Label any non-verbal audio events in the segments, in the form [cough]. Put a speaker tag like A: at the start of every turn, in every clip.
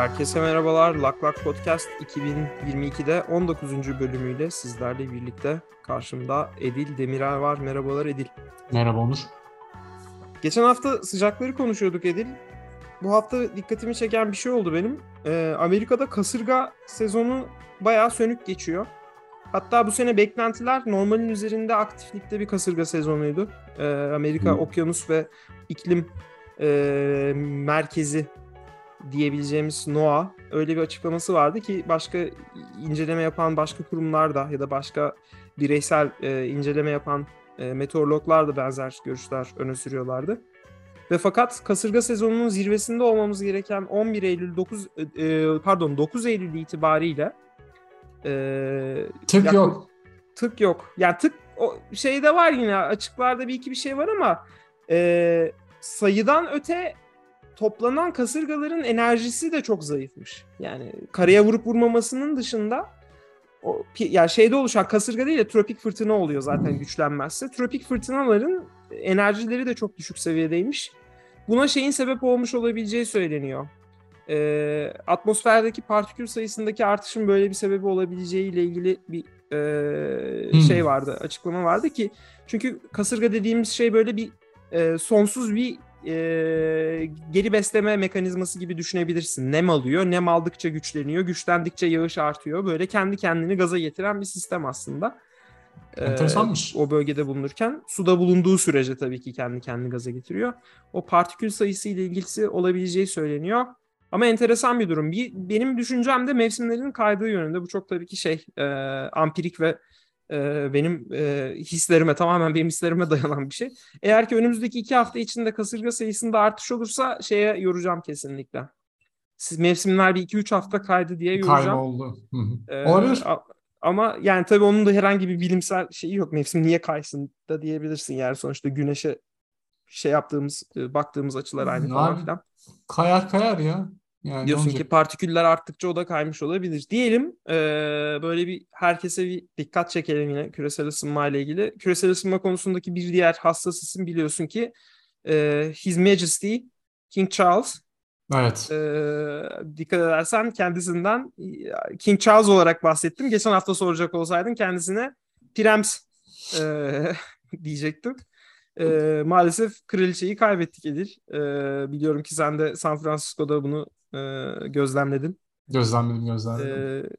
A: Herkese merhabalar. Lak Lak Podcast 2022'de 19. bölümüyle sizlerle birlikte karşımda Edil Demirel var. Merhabalar Edil.
B: Merhaba Onur.
A: Geçen hafta sıcakları konuşuyorduk Edil. Bu hafta dikkatimi çeken bir şey oldu benim. Ee, Amerika'da kasırga sezonu bayağı sönük geçiyor. Hatta bu sene beklentiler normalin üzerinde aktiflikte bir kasırga sezonuydu. Ee, Amerika hmm. okyanus ve iklim e, merkezi diyebileceğimiz NOAA öyle bir açıklaması vardı ki başka inceleme yapan başka kurumlar da ya da başka bireysel e, inceleme yapan e, meteorologlar da benzer görüşler öne sürüyorlardı. Ve fakat kasırga sezonunun zirvesinde olmamız gereken 11 Eylül 9 e, pardon 9 Eylül itibariyle
B: e, tık yakın, yok.
A: Tık yok. Yani tık o şeyde var yine açıklarda bir iki bir şey var ama e, sayıdan öte toplanan kasırgaların enerjisi de çok zayıfmış. Yani karaya vurup vurmamasının dışında o yani şeyde oluşan kasırga değil de tropik fırtına oluyor zaten güçlenmezse. Tropik fırtınaların enerjileri de çok düşük seviyedeymiş. Buna şeyin sebep olmuş olabileceği söyleniyor. Ee, atmosferdeki partikül sayısındaki artışın böyle bir sebebi olabileceği ile ilgili bir e, hmm. şey vardı, açıklama vardı ki çünkü kasırga dediğimiz şey böyle bir e, sonsuz bir e, geri besleme mekanizması gibi düşünebilirsin. Nem alıyor, nem aldıkça güçleniyor, güçlendikçe yağış artıyor. Böyle kendi kendini gaza getiren bir sistem aslında.
B: Enteresanmış.
A: Ee, o bölgede bulunurken suda bulunduğu sürece tabii ki kendi kendini gaza getiriyor. O partikül sayısı ile ilgisi olabileceği söyleniyor. Ama enteresan bir durum. Bir, benim düşüncem de mevsimlerin kaydığı yönünde. Bu çok tabii ki şey e, ampirik ve e, benim e, hislerime tamamen benim hislerime [laughs] dayanan bir şey. Eğer ki önümüzdeki iki hafta içinde kasırga sayısında artış olursa şeye yoracağım kesinlikle. Siz mevsimler bir iki üç hafta kaydı diye yoracağım.
B: Kayboldu. Ee, Olabilir.
A: Ama yani tabii onun da herhangi bir bilimsel şeyi yok. Mevsim niye kaysın da diyebilirsin yani sonuçta güneşe şey yaptığımız, baktığımız açılar aynı yani, falan filan.
B: Kayar kayar ya.
A: Yani Diyorsun ki partiküller arttıkça o da kaymış olabilir. Diyelim e, böyle bir herkese bir dikkat çekelim yine küresel ısınma ile ilgili. Küresel ısınma konusundaki bir diğer hassas isim biliyorsun ki e, His Majesty King Charles.
B: Evet.
A: E, dikkat edersen kendisinden King Charles olarak bahsettim. Geçen hafta soracak olsaydın kendisine Pirems e, [laughs] diyecektim. E, maalesef kraliçeyi kaybettik Edil. E, biliyorum ki sen de San Francisco'da bunu e, gözlemledin.
B: Gözlemledim, gözlemledim. E,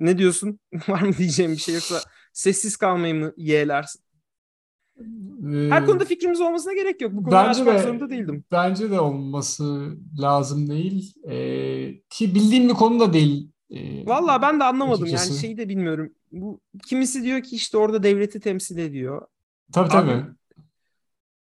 A: ne diyorsun? [laughs] Var mı diyeceğim bir şey yoksa sessiz kalmayı mı yeğlersin? Ee, Her konuda fikrimiz olmasına gerek yok. Bu konuda açmak de, zorunda değildim.
B: Bence de olması lazım değil. Ee, ki bildiğim bir konu da değil.
A: Ee, Valla ben de anlamadım açıkçası. yani şeyi de bilmiyorum. Bu kimisi diyor ki işte orada devleti temsil ediyor.
B: Tabii tabii.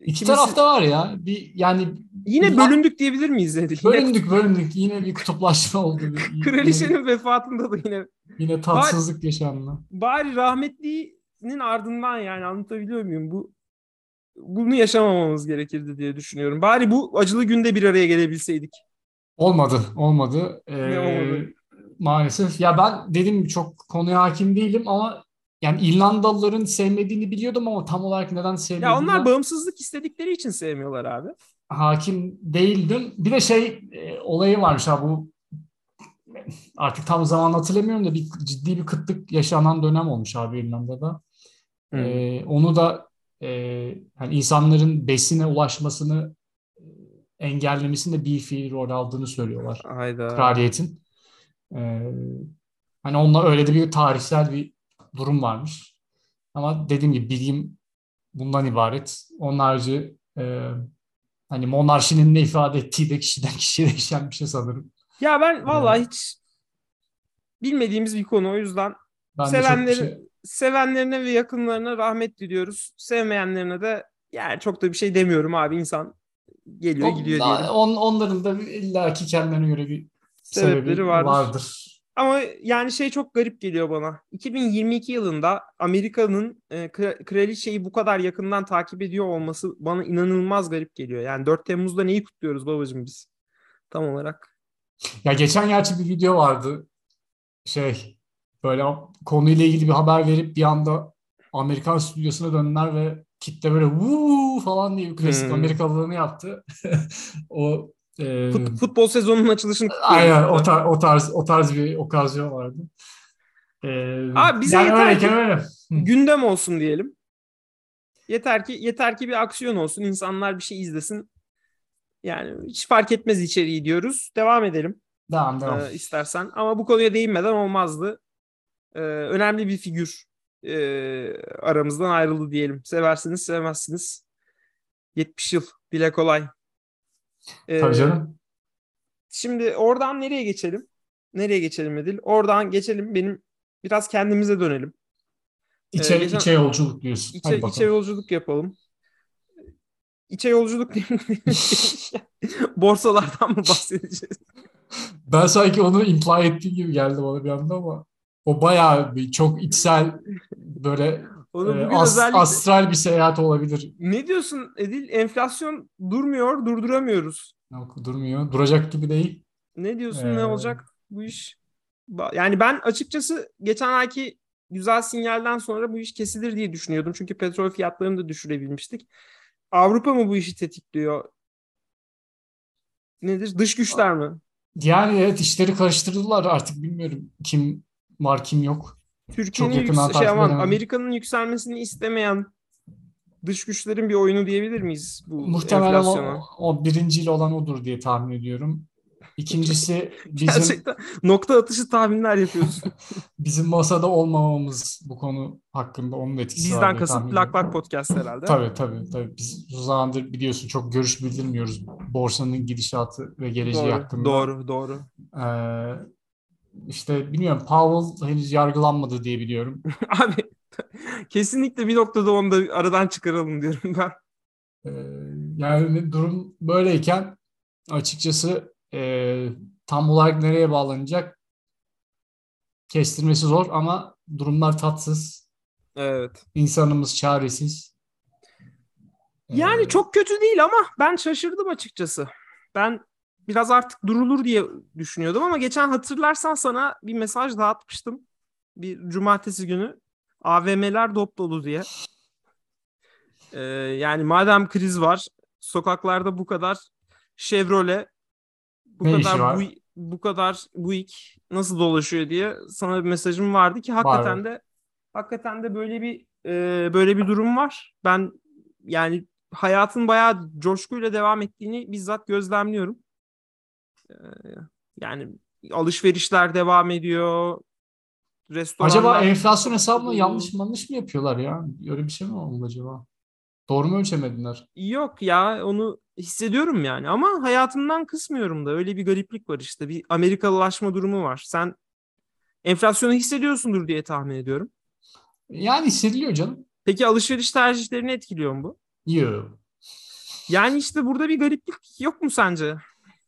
B: İki tarafta var ya. Bir yani
A: yine bölündük diyebilir miyiz dedi.
B: Bölündük bölündük. Yine bir kutuplaşma oldu. [laughs]
A: Kraliçenin yine, vefatında da yine
B: yine tatsızlık bari, yaşandı.
A: Bari rahmetlinin ardından yani anlatabiliyor muyum? Bu bunu yaşamamamız gerekirdi diye düşünüyorum. Bari bu acılı günde bir araya gelebilseydik.
B: Olmadı, olmadı. Ee, ne olmadı? Maalesef. Ya ben dedim çok konuya hakim değilim ama yani İrlandalıların sevmediğini biliyordum ama tam olarak neden sevmediğini...
A: Ya onlar bağımsızlık istedikleri için sevmiyorlar abi.
B: Hakim değildim. Bir de şey e, olayı varmış ha bu artık tam zaman hatırlamıyorum da bir ciddi bir kıtlık yaşanan dönem olmuş abi İrlanda'da. Hmm. E, onu da e, yani insanların besine ulaşmasını e, engellemesinde bir fiil rol aldığını söylüyorlar.
A: Hayda.
B: Kraliyetin. E, hani onunla öyle de bir tarihsel bir durum varmış. Ama dediğim gibi bilgim bundan ibaret. Onun harici e, hani monarşinin ne ifade ettiği de kişiden kişiye değişen bir şey sanırım.
A: Ya ben vallahi ee, hiç bilmediğimiz bir konu o yüzden ben sevenleri, şey... sevenlerine ve yakınlarına rahmet diliyoruz. Sevmeyenlerine de yani çok da bir şey demiyorum abi insan geliyor on, gidiyor diyelim.
B: On, onların da illaki kendilerine göre bir sebepleri sebebi vardır. vardır.
A: Ama yani şey çok garip geliyor bana. 2022 yılında Amerika'nın e, kraliçeyi bu kadar yakından takip ediyor olması bana inanılmaz garip geliyor. Yani 4 Temmuz'da neyi kutluyoruz babacığım biz? Tam olarak.
B: Ya geçen gerçi bir video vardı. Şey böyle konuyla ilgili bir haber verip bir anda Amerikan stüdyosuna döndüler ve kitle böyle vuuu falan diye klasik hmm. Amerikalılığını yaptı. [laughs] o Ee,
A: Fut, futbol sezonunun açılışını
B: aynen o, tar- o tarz o tarz bir okazyon vardı. Ee,
A: Abi bize
B: yani
A: yeter
B: öyleyken
A: ki-
B: öyle.
A: gündem olsun diyelim. Yeter ki yeter ki bir aksiyon olsun, insanlar bir şey izlesin. Yani hiç fark etmez içeriği diyoruz. Devam edelim
B: Devam devam.
A: e, istersen. Ama bu konuya değinmeden olmazdı. E, önemli bir figür e, aramızdan ayrıldı diyelim. Seversiniz, sevmezsiniz. 70 yıl, dile kolay. E,
B: Tabii canım.
A: Şimdi oradan nereye geçelim? Nereye geçelim Edil? Oradan geçelim. Benim biraz kendimize dönelim.
B: İçe,
A: Ee, geçen-
B: içe yolculuk diyorsun.
A: İçe,
B: Hadi
A: içe yolculuk yapalım. İçe yolculuk mi? [laughs] Borsalardan mı bahsedeceğiz?
B: Ben sanki onu imply ettiğin gibi geldi bana bir anda ama o bayağı bir çok içsel böyle
A: Onu
B: e,
A: bugün
B: as-
A: özellikle...
B: astral bir seyahat olabilir.
A: Ne diyorsun Edil? Enflasyon durmuyor, durduramıyoruz.
B: Yok, durmuyor. Duracak gibi değil.
A: Ne diyorsun?
B: Ee,
A: Ne olacak bu iş? Yani ben açıkçası geçen ayki güzel sinyalden sonra bu iş kesilir diye düşünüyordum. Çünkü petrol fiyatlarını da düşürebilmiştik. Avrupa mı bu işi tetikliyor? Nedir? Dış güçler mi?
B: Yani evet işleri karıştırdılar artık bilmiyorum kim var kim yok.
A: Türkiye'nin yüksel- şey aman. Amerika'nın yükselmesini istemeyen dış güçlerin bir oyunu diyebilir miyiz bu
B: Muhtemelen
A: enflasyona?
B: o, o birinciyle olan odur diye tahmin ediyorum. İkincisi [laughs] bizim
A: Gerçekten nokta atışı tahminler yapıyorsun. [laughs]
B: bizim masada olmamamız bu konu hakkında onun etkisi var
A: Bizden kasıt
B: ediyorum.
A: Lak Podcast herhalde.
B: Tabii tabii tabii. Biz uzun zamandır biliyorsun çok görüş bildirmiyoruz borsanın gidişatı ve geleceği
A: Doğru,
B: hakkında.
A: doğru, doğru.
B: Ee, işte bilmiyorum Powell henüz yargılanmadı diye biliyorum. [laughs]
A: Abi kesinlikle bir noktada onu da aradan çıkaralım diyorum ben.
B: Ee, yani durum böyleyken açıkçası e, tam olarak nereye bağlanacak kestirmesi zor ama durumlar tatsız.
A: Evet.
B: İnsanımız çaresiz.
A: Yani
B: Ee,
A: çok kötü değil ama ben şaşırdım açıkçası. Ben biraz artık durulur diye düşünüyordum ama geçen hatırlarsan sana bir mesaj dağıtmıştım. Bir cumartesi günü AVM'ler dop dolu diye. Ee, yani madem kriz var, sokaklarda bu kadar Chevrolet, bu
B: Ne
A: kadar bu, bu kadar Buick nasıl dolaşıyor diye sana bir mesajım vardı ki hakikaten
B: Var.
A: de hakikaten de böyle bir e, böyle bir durum var. Ben yani hayatın bayağı coşkuyla devam ettiğini bizzat gözlemliyorum. Ee, yani alışverişler devam ediyor. Restoranlar
B: Acaba enflasyon hesabını yanlış yanlış mı yapıyorlar ya? Öyle bir şey mi oldu acaba? Doğru mu ölçemediler?
A: Yok ya onu hissediyorum yani ama hayatımdan kısmıyorum da öyle bir gariplik var işte bir Amerikalılaşma durumu var. Sen enflasyonu hissediyorsundur diye tahmin ediyorum.
B: Yani hissediliyor canım.
A: Peki alışveriş tercihlerini etkiliyor mu bu?
B: Yo.
A: Yani işte burada bir gariplik yok mu sence?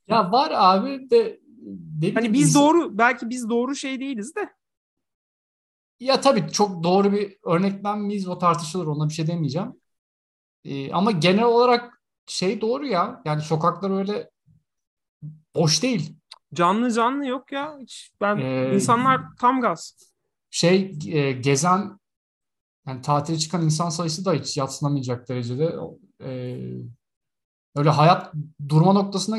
B: Ya var abi de ne
A: Hani biz doğru belki biz doğru şey değiliz de.
B: Ya tabii çok doğru bir örneklem miyiz o tartışılır ona bir şey demeyeceğim. Ee, ama genel olarak şey doğru ya. Yani sokaklar öyle boş değil.
A: Canlı canlı yok ya. Hiç ben
B: Ee,
A: insanlar tam gaz.
B: Şey e, gezen yani tatile çıkan insan sayısı da hiç yatsınamayacak derecede. Ee, öyle hayat durma noktasına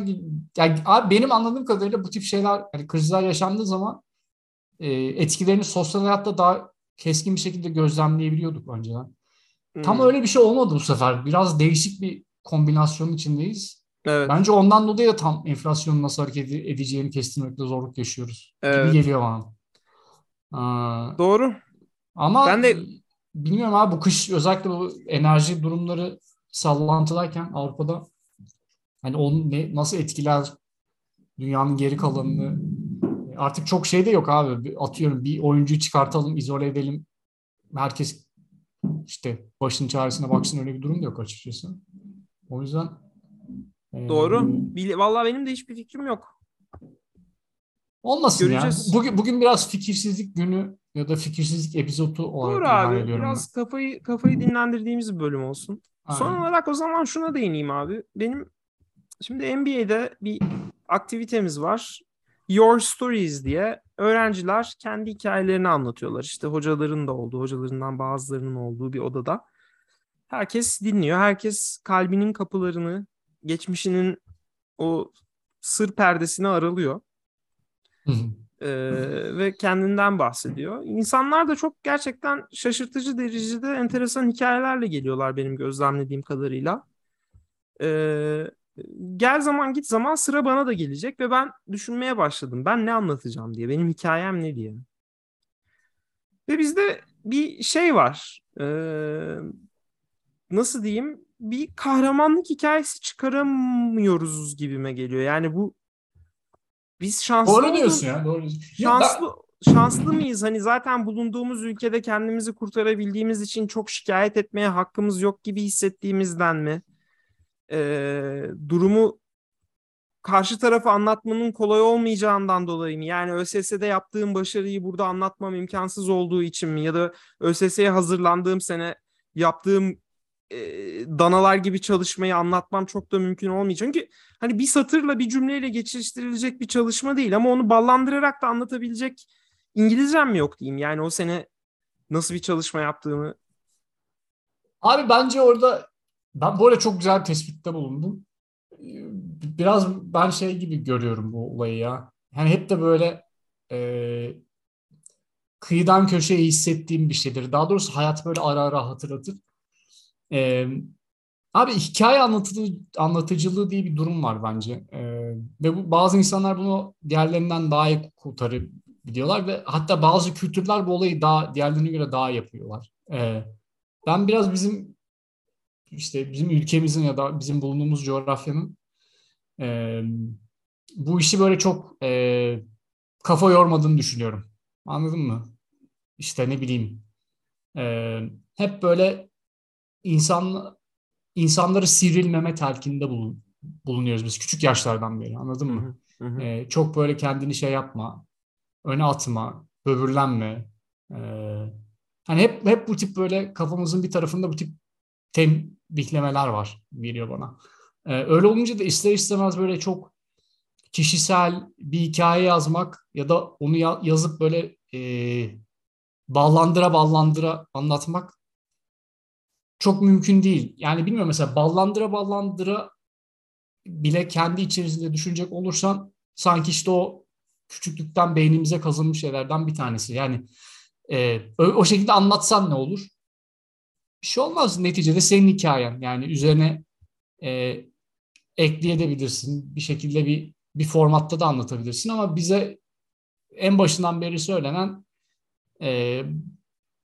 B: yani abi benim anladığım kadarıyla bu tip şeyler yani krizler yaşandığı zaman e, etkilerini sosyal hayatta daha keskin bir şekilde gözlemleyebiliyorduk önceden. Tam
A: Hmm.
B: öyle bir şey olmadı bu sefer. Biraz değişik bir kombinasyon içindeyiz.
A: Evet.
B: Bence ondan dolayı da tam enflasyonun nasıl hareket ede- edeceğini kestirmekte zorluk yaşıyoruz.
A: Evet.
B: Gibi geliyor bana. Aa,
A: Doğru.
B: ama
A: Ben de-
B: bilmiyorum abi bu kış özellikle bu enerji durumları sallantıdayken Avrupa'da hani onun ne, nasıl etkiler dünyanın geri kalanını artık çok şey de yok abi. Atıyorum bir oyuncuyu çıkartalım, izole edelim. Herkes işte başın çaresine baksın öyle bir durum da yok açıkçası. O yüzden e,
A: Doğru. Bil- Vallahi benim de hiçbir fikrim yok.
B: olmasın
A: Göreceğiz.
B: ya. Bugün bugün biraz fikirsizlik günü ya da fikirsizlik epizodu olarak
A: Doğru abi. Biraz kafayı kafayı dinlendirdiğimiz bir bölüm olsun.
B: ben.
A: Son
B: Aynen.
A: olarak o zaman şuna değineyim abi. Benim şimdi NBA'de bir aktivitemiz var. Your Stories diye öğrenciler kendi hikayelerini anlatıyorlar. İşte hocaların da olduğu, hocalarından bazılarının olduğu bir odada. Herkes dinliyor. Herkes kalbinin kapılarını, geçmişinin o sır perdesini aralıyor. Ee, ve kendinden bahsediyor. İnsanlar da çok gerçekten şaşırtıcı derecede enteresan hikayelerle geliyorlar benim gözlemlediğim kadarıyla. Ee, gel zaman git zaman sıra bana da gelecek ve ben düşünmeye başladım. Ben ne anlatacağım diye, benim hikayem ne diye. Ve bizde bir şey var. Ee, nasıl diyeyim? Bir kahramanlık hikayesi çıkaramıyoruz gibime geliyor. Yani bu biz şanslı
B: Doğru diyorsun ya. Doğru.
A: Şanslı şanslı mıyız? Hani zaten bulunduğumuz ülkede kendimizi kurtarabildiğimiz için çok şikayet etmeye hakkımız yok gibi hissettiğimizden mi? Ee, durumu karşı tarafa anlatmanın kolay olmayacağından dolayı mı? Yani ÖSS'de yaptığım başarıyı burada anlatmam imkansız olduğu için mi? Ya da ÖSS'ye hazırlandığım sene yaptığım e, danalar gibi çalışmayı anlatmam çok da mümkün olmayacak. Çünkü hani bir satırla bir cümleyle geçiştirilecek bir çalışma değil ama onu ballandırarak da anlatabilecek İngilizcem mi yok diyeyim. Yani o sene nasıl bir çalışma yaptığımı.
B: Abi bence orada ben bu arada çok güzel bir tespitte bulundum. Biraz ben şey gibi görüyorum bu olayı ya. Yani hep de böyle e, kıyıdan köşeye hissettiğim bir şeydir. Daha doğrusu hayat böyle ara ara hatırlatır. E, abi hikaye anlatıcı, anlatıcılığı diye bir durum var bence. E, ve bu, bazı insanlar bunu diğerlerinden daha iyi kurtarabiliyorlar ve hatta bazı kültürler bu olayı daha diğerlerine göre daha yapıyorlar. E, ben biraz bizim işte bizim ülkemizin ya da bizim bulunduğumuz coğrafyanın e, bu işi böyle çok e, kafa yormadığını düşünüyorum. Anladın mı? İşte ne bileyim e, hep böyle insan insanları sivrilmeme telkinde bulun, bulunuyoruz biz küçük yaşlardan beri anladın mı? Hı hı. E, çok böyle kendini şey yapma, öne atma, böbürlenme. E, hani hep hep bu tip böyle kafamızın bir tarafında bu tip tembihlemeler var veriyor bana. Ee, öyle olunca da ister istemez böyle çok kişisel bir hikaye yazmak ya da onu ya- yazıp böyle e, ballandıra ballandıra anlatmak çok mümkün değil. Yani bilmiyorum mesela ballandıra ballandıra bile kendi içerisinde düşünecek olursan sanki işte o küçüklükten beynimize kazınmış şeylerden bir tanesi. Yani e, o şekilde anlatsan ne olur? Bir şey olmaz. Neticede senin hikayen. Yani üzerine e, ekleyebilirsin. Bir şekilde bir bir formatta da anlatabilirsin ama bize en başından beri söylenen e,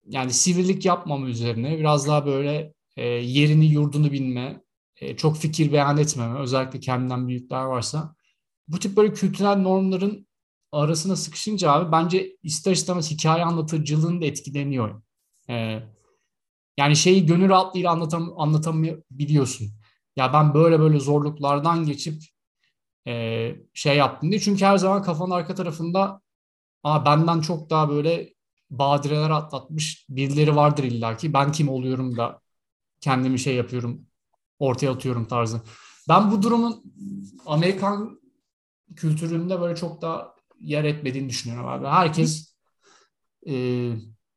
B: yani sivrilik yapmama üzerine biraz daha böyle e, yerini yurdunu bilme, e, çok fikir beyan etmeme, özellikle kendinden büyükler varsa bu tip böyle kültürel normların arasına sıkışınca abi bence ister istemez hikaye anlatıcılığın da etkileniyor. E, yani şeyi gönül rahatlığıyla anlatam anlatamayabiliyorsun. Ya ben böyle böyle zorluklardan geçip e, şey yaptım diye. Çünkü her zaman kafanın arka tarafında Aa, benden çok daha böyle badireler atlatmış birileri vardır illaki. Ben kim oluyorum da kendimi şey yapıyorum, ortaya atıyorum tarzı. Ben bu durumun Amerikan kültüründe böyle çok daha yer etmediğini düşünüyorum abi. Herkes e,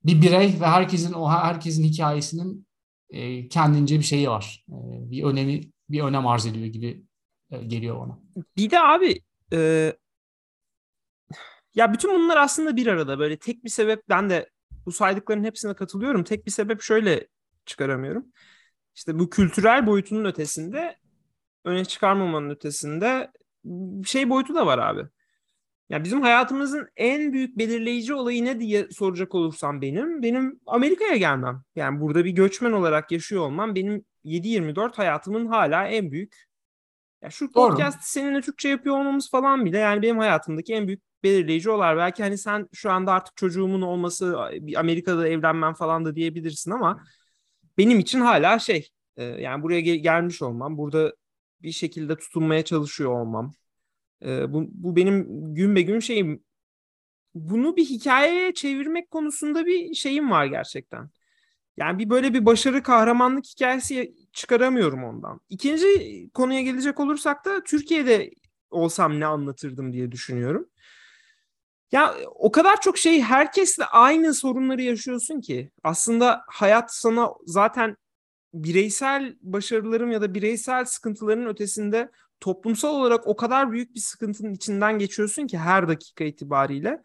B: bir birey ve herkesin o herkesin hikayesinin e, kendince bir şeyi var. E, bir önemi bir önem arz ediyor gibi e, geliyor bana.
A: Bir de abi e, ya bütün bunlar aslında bir arada böyle tek bir sebepten de bu saydıkların hepsine katılıyorum. Tek bir sebep şöyle çıkaramıyorum. İşte bu kültürel boyutunun ötesinde öne çıkarmamanın ötesinde şey boyutu da var abi. Ya bizim hayatımızın en büyük belirleyici olayı ne diye soracak olursam benim, benim Amerika'ya gelmem. Yani burada bir göçmen olarak yaşıyor olmam benim 7-24 hayatımın hala en büyük. Ya şu podcast seninle Türkçe yapıyor olmamız falan bile yani benim hayatımdaki en büyük belirleyici olar. Belki hani sen şu anda artık çocuğumun olması, Amerika'da evlenmem falan da diyebilirsin ama benim için hala şey e, yani buraya gel- gelmiş olmam, burada bir şekilde tutunmaya çalışıyor olmam, e, bu, bu benim gün be gün şeyim. Bunu bir hikayeye çevirmek konusunda bir şeyim var gerçekten. Yani bir böyle bir başarı kahramanlık hikayesi çıkaramıyorum ondan. İkinci konuya gelecek olursak da Türkiye'de olsam ne anlatırdım diye düşünüyorum. Ya o kadar çok şey herkesle aynı sorunları yaşıyorsun ki aslında hayat sana zaten bireysel başarılarım ya da bireysel sıkıntıların ötesinde toplumsal olarak o kadar büyük bir sıkıntının içinden geçiyorsun ki her dakika itibariyle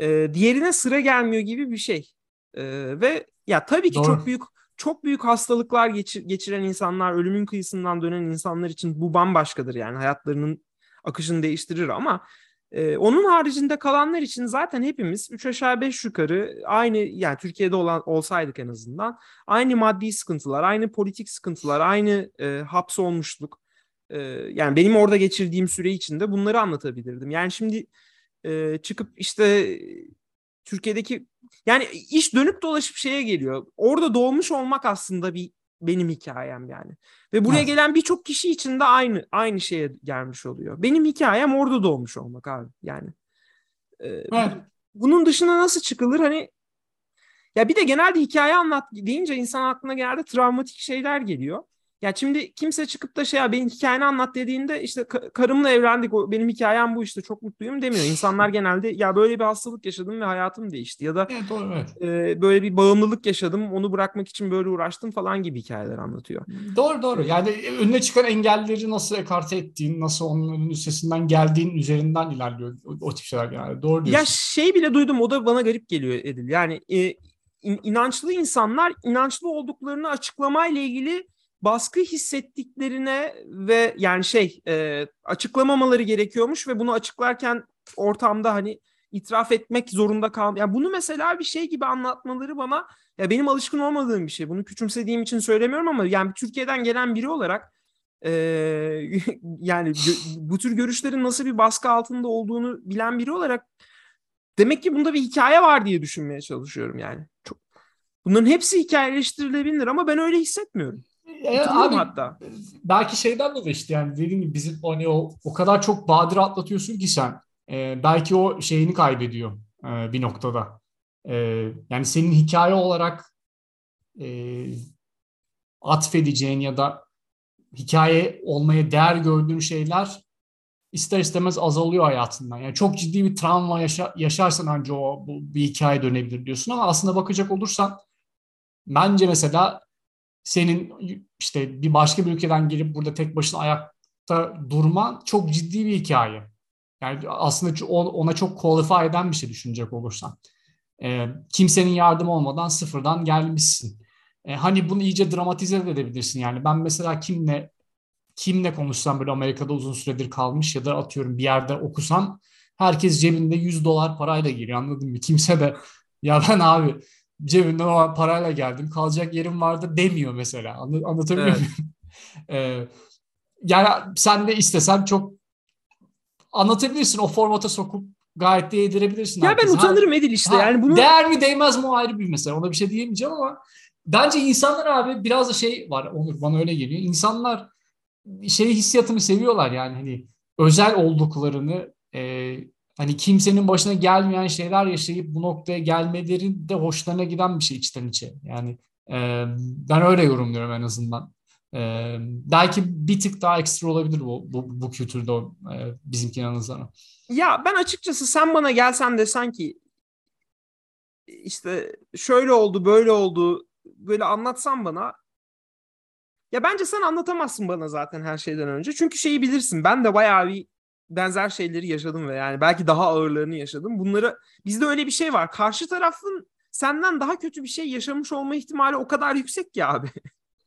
A: e, diğerine sıra gelmiyor gibi bir şey. E, ve ya tabii ki Doğru. çok büyük çok büyük hastalıklar geçir, geçiren insanlar, ölümün kıyısından dönen insanlar için bu bambaşkadır yani hayatlarının akışını değiştirir ama ee, onun haricinde kalanlar için zaten hepimiz 3 aşağı 5 yukarı aynı yani Türkiye'de olan olsaydık en azından aynı maddi sıkıntılar, aynı politik sıkıntılar, aynı e, hapsolmuşluk. E, yani benim orada geçirdiğim süre içinde bunları anlatabilirdim. Yani şimdi e, çıkıp işte Türkiye'deki yani iş dönüp dolaşıp şeye geliyor. Orada doğmuş olmak aslında bir benim hikayem yani. Ve buraya evet. gelen birçok kişi için de aynı aynı şeye gelmiş oluyor. Benim hikayem orada doğmuş olmak abi yani. Ee. Bunun dışına nasıl çıkılır hani ya bir de genelde hikaye anlat deyince insan aklına genelde travmatik şeyler geliyor. Ya şimdi kimse çıkıp da şey ya benim hikayeni anlat dediğinde işte karımla evlendik benim hikayem bu işte çok mutluyum demiyor. İnsanlar [laughs] genelde ya böyle bir hastalık yaşadım ve hayatım değişti ya da
B: evet, doğru, evet.
A: E, böyle bir bağımlılık yaşadım onu bırakmak için böyle uğraştım falan gibi hikayeler anlatıyor.
B: Doğru doğru yani önüne çıkan engelleri nasıl ekarte ettiğin nasıl onun üstesinden geldiğin üzerinden ilerliyor o, o tip şeyler yani doğru diyorsun.
A: Ya şey bile duydum o da bana garip geliyor Edil yani e, inançlı insanlar inançlı olduklarını açıklamayla ilgili baskı hissettiklerine ve yani şey e, açıklamamaları gerekiyormuş ve bunu açıklarken ortamda hani itiraf etmek zorunda kal. Yani bunu mesela bir şey gibi anlatmaları bana ya benim alışkın olmadığım bir şey. Bunu küçümsediğim için söylemiyorum ama yani Türkiye'den gelen biri olarak e, [laughs] yani bu tür görüşlerin nasıl bir baskı altında olduğunu bilen biri olarak demek ki bunda bir hikaye var diye düşünmeye çalışıyorum yani. Çok Bunların hepsi hikayeleştirilebilir ama ben öyle hissetmiyorum.
B: E, abi, hatta. Belki şeyden dolayı işte yani dediğim gibi bizim hani o, o kadar çok badire atlatıyorsun ki sen. E, belki o şeyini kaybediyor e, bir noktada. E, yani senin hikaye olarak e, atfedeceğin ya da hikaye olmaya değer gördüğün şeyler ister istemez azalıyor hayatından. Yani çok ciddi bir travma yaşa, yaşarsan önce o bu, bir hikaye dönebilir diyorsun ama aslında bakacak olursan bence mesela senin işte bir başka bir ülkeden gelip burada tek başına ayakta durman çok ciddi bir hikaye. Yani aslında ona çok qualify eden bir şey düşünecek olursan. E, kimsenin yardım olmadan sıfırdan gelmişsin. E, hani bunu iyice dramatize edebilirsin. Yani ben mesela kimle kimle konuşsam böyle Amerika'da uzun süredir kalmış ya da atıyorum bir yerde okusam herkes cebinde 100 dolar parayla giriyor anladın mı? Kimse de ya ben abi cebimden o parayla geldim kalacak yerim vardı demiyor mesela. Anlat, anlatabiliyor evet. muyum? [laughs] ee, yani sen de istesen çok anlatabilirsin o formata sokup gayet de yedirebilirsin.
A: Ya herkese. ben utanırım ha, Edil işte. Ha, yani bunu...
B: Değer mi değmez mi o ayrı bir mesele. Ona bir şey diyemeyeceğim ama bence insanlar abi biraz da şey var Onur bana öyle geliyor. İnsanlar şey hissiyatını seviyorlar yani hani özel olduklarını e, hani kimsenin başına gelmeyen şeyler yaşayıp bu noktaya gelmeleri de hoşlarına giden bir şey içten içe. Yani e, ben öyle yorumluyorum en azından. E, belki bir tık daha ekstra olabilir bu, bu, bu kültürde e, bizimkine nazaran.
A: Ya ben açıkçası sen bana gelsen desen ki işte şöyle oldu böyle oldu böyle anlatsan bana ya bence sen anlatamazsın bana zaten her şeyden önce. Çünkü şeyi bilirsin ben de bayağı bir benzer şeyleri yaşadım ve yani belki daha ağırlarını yaşadım. Bunları bizde öyle bir şey var. Karşı tarafın senden daha kötü bir şey yaşamış olma ihtimali o kadar yüksek ki abi.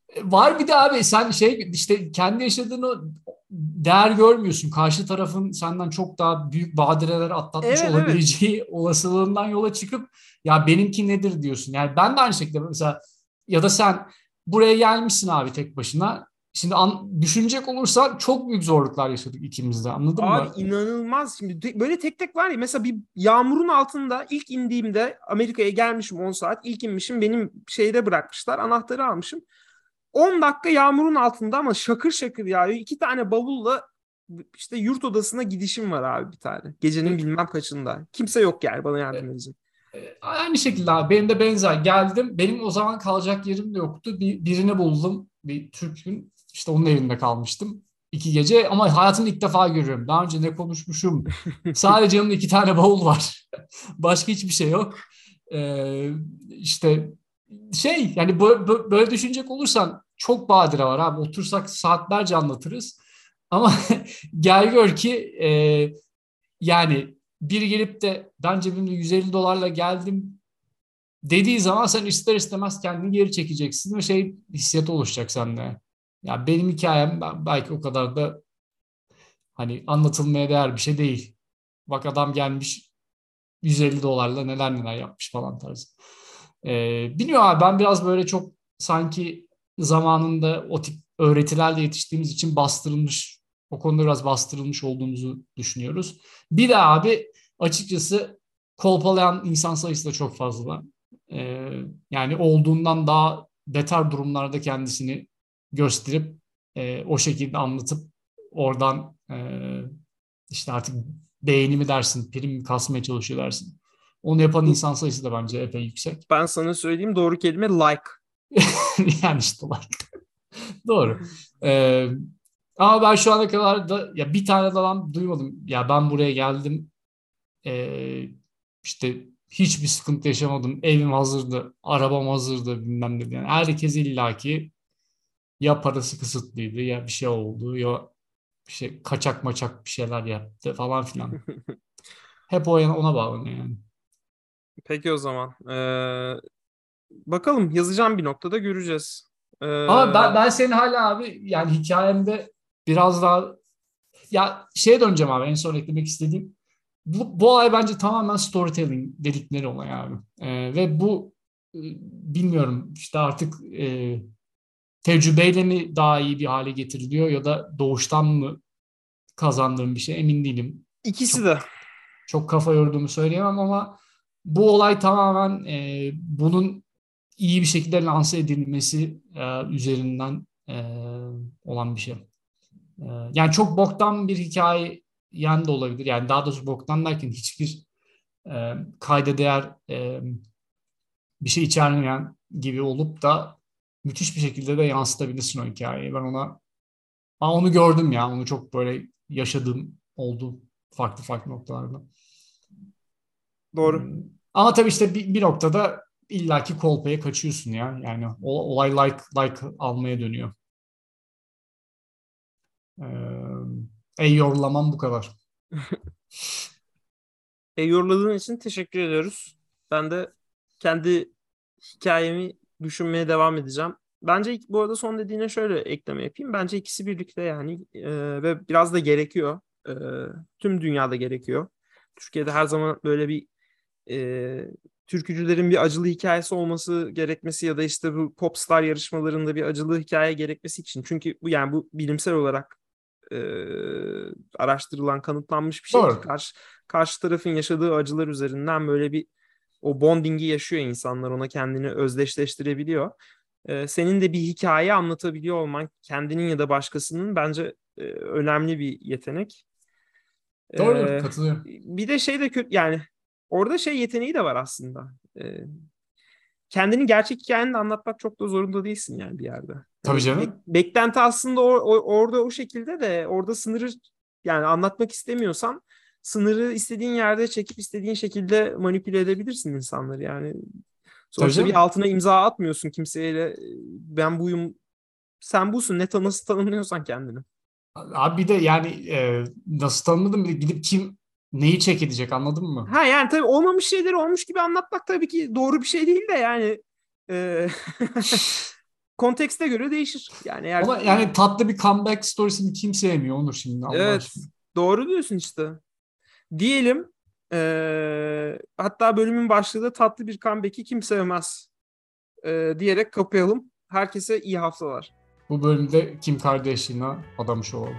B: E, var bir de abi sen şey işte kendi yaşadığını değer görmüyorsun. Karşı tarafın senden çok daha büyük badireler atlatmış evet, olabileceği evet. [laughs] olasılığından yola çıkıp ya benimki nedir diyorsun. Yani ben de aynı şekilde mesela ya da sen buraya gelmişsin abi tek başına. Şimdi an, düşünecek olursa çok büyük zorluklar yaşadık ikimiz de anladın Abi, mı?
A: Abi inanılmaz. Şimdi böyle tek tek var ya mesela bir yağmurun altında ilk indiğimde Amerika'ya gelmişim 10 saat. ilk inmişim benim şeyde bırakmışlar anahtarı almışım. 10 dakika yağmurun altında ama şakır şakır yağıyor. İki tane bavulla işte yurt odasına gidişim var abi bir tane. Gecenin evet. bilmem kaçında. Kimse yok yani bana yardım edecek.
B: E, aynı şekilde abi benim de benzer geldim. Benim o zaman kalacak yerim de yoktu. Bir, birini buldum. Bir Türk'ün işte onun evinde kalmıştım. iki gece ama hayatımda ilk defa görüyorum. Daha önce ne konuşmuşum. [laughs] Sadece yanımda iki tane bavul var. [laughs] Başka hiçbir şey yok. Ee, işte şey yani böyle, böyle düşünecek olursan çok badire var abi. Otursak saatlerce anlatırız. Ama [laughs] gel gör ki e, yani biri gelip de ben cebimde 150 dolarla geldim dediği zaman sen ister istemez kendini geri çekeceksin ve şey hissiyatı oluşacak sende. Ya benim hikayem belki o kadar da hani anlatılmaya değer bir şey değil. Bak adam gelmiş 150 dolarla neler neler yapmış falan tarzı. Ee, bilmiyorum abi ben biraz böyle çok sanki zamanında o tip öğretilerle yetiştiğimiz için bastırılmış, o konuda biraz bastırılmış olduğumuzu düşünüyoruz. Bir de abi açıkçası kolpalayan insan sayısı da çok fazla. Ee, yani olduğundan daha beter durumlarda kendisini gösterip e, o şekilde anlatıp oradan e, işte artık beğeni mi dersin, prim mi kasmaya çalışıyor dersin. Onu yapan insan sayısı da bence epey yüksek.
A: Ben sana söyleyeyim doğru kelime like. [laughs]
B: yani işte like. doğru. Ee, ama ben şu ana kadar da ya bir tane falan duymadım. Ya ben buraya geldim. Ee, işte hiçbir sıkıntı yaşamadım. Evim hazırdı, arabam hazırdı bilmem ne. Yani herkes illaki ya parası kısıtlıydı ya bir şey oldu ya bir şey kaçak maçak bir şeyler yaptı falan filan. [laughs] Hep o ona bağlanıyor yani.
A: Peki o zaman. Ee, bakalım yazacağım bir noktada göreceğiz.
B: Ee... Ama ben, ben senin hala abi yani hikayemde biraz daha ya şeye döneceğim abi en son eklemek istediğim bu, bu olay bence tamamen storytelling dedikleri olay abi. Ee, ve bu bilmiyorum işte artık e, tecrübeyle mi daha iyi bir hale getiriliyor ya da doğuştan mı kazandığım bir şey emin değilim.
A: İkisi
B: çok,
A: de.
B: Çok kafa yorduğumu söyleyemem ama bu olay tamamen e, bunun iyi bir şekilde lanse edilmesi e, üzerinden e, olan bir şey. E, yani çok boktan bir hikaye yan da olabilir. Yani daha doğrusu boktan derken hiçbir e, kayda değer e, bir şey içermeyen gibi olup da müthiş bir şekilde de yansıtabilirsin o hikayeyi. Ben ona Aa, onu gördüm ya. Onu çok böyle yaşadığım oldu farklı farklı noktalarda.
A: Doğru. Hmm.
B: Ama tabii işte bir, bir noktada illaki kolpaya kaçıyorsun ya. Yani olay like like almaya dönüyor. Ee, ey yorlamam bu kadar. [laughs]
A: e, yorladığın için teşekkür ediyoruz. Ben de kendi hikayemi düşünmeye devam edeceğim. Bence bu arada son dediğine şöyle ekleme yapayım. Bence ikisi birlikte yani e, ve biraz da gerekiyor. E, tüm dünyada gerekiyor. Türkiye'de her zaman böyle bir e, türkücülerin bir acılı hikayesi olması gerekmesi ya da işte bu popstar yarışmalarında bir acılı hikaye gerekmesi için. Çünkü bu yani bu bilimsel olarak e, araştırılan, kanıtlanmış bir şey. Doğru. Karşı, karşı tarafın yaşadığı acılar üzerinden böyle bir o bondingi yaşıyor insanlar. Ona kendini özdeşleştirebiliyor. E, senin de bir hikaye anlatabiliyor olman kendinin ya da başkasının bence e, önemli bir yetenek.
B: Doğru, ee, katılıyorum.
A: Bir de şey de kötü yani orada şey yeteneği de var aslında. Ee, kendini gerçek hikayeni de anlatmak çok da zorunda değilsin yani bir yerde.
B: Tabii canım.
A: Be- beklenti aslında or- or- orada o şekilde de orada sınırı yani anlatmak istemiyorsan sınırı istediğin yerde çekip istediğin şekilde manipüle edebilirsin insanları yani. Sonuçta bir altına imza atmıyorsun kimseyle ben buyum sen busun ne nasıl tanımlıyorsan kendini.
B: Abi bir de yani e, nasıl tanımladım gidip kim neyi çek edecek anladın mı?
A: Ha yani tabii olmamış şeyleri olmuş gibi anlatmak tabii ki doğru bir şey değil de yani e, [laughs] kontekste göre değişir. Yani eğer...
B: Ama yani tatlı bir comeback storiesini kim sevmiyor Onur şimdi.
A: Allah evet aşkına. doğru diyorsun işte. Diyelim e, hatta bölümün başlığı da tatlı bir comeback'i kim sevmez e, diyerek kapayalım. Herkese iyi haftalar.
B: Bu bölümde Kim Kardashian'a adamış olalım.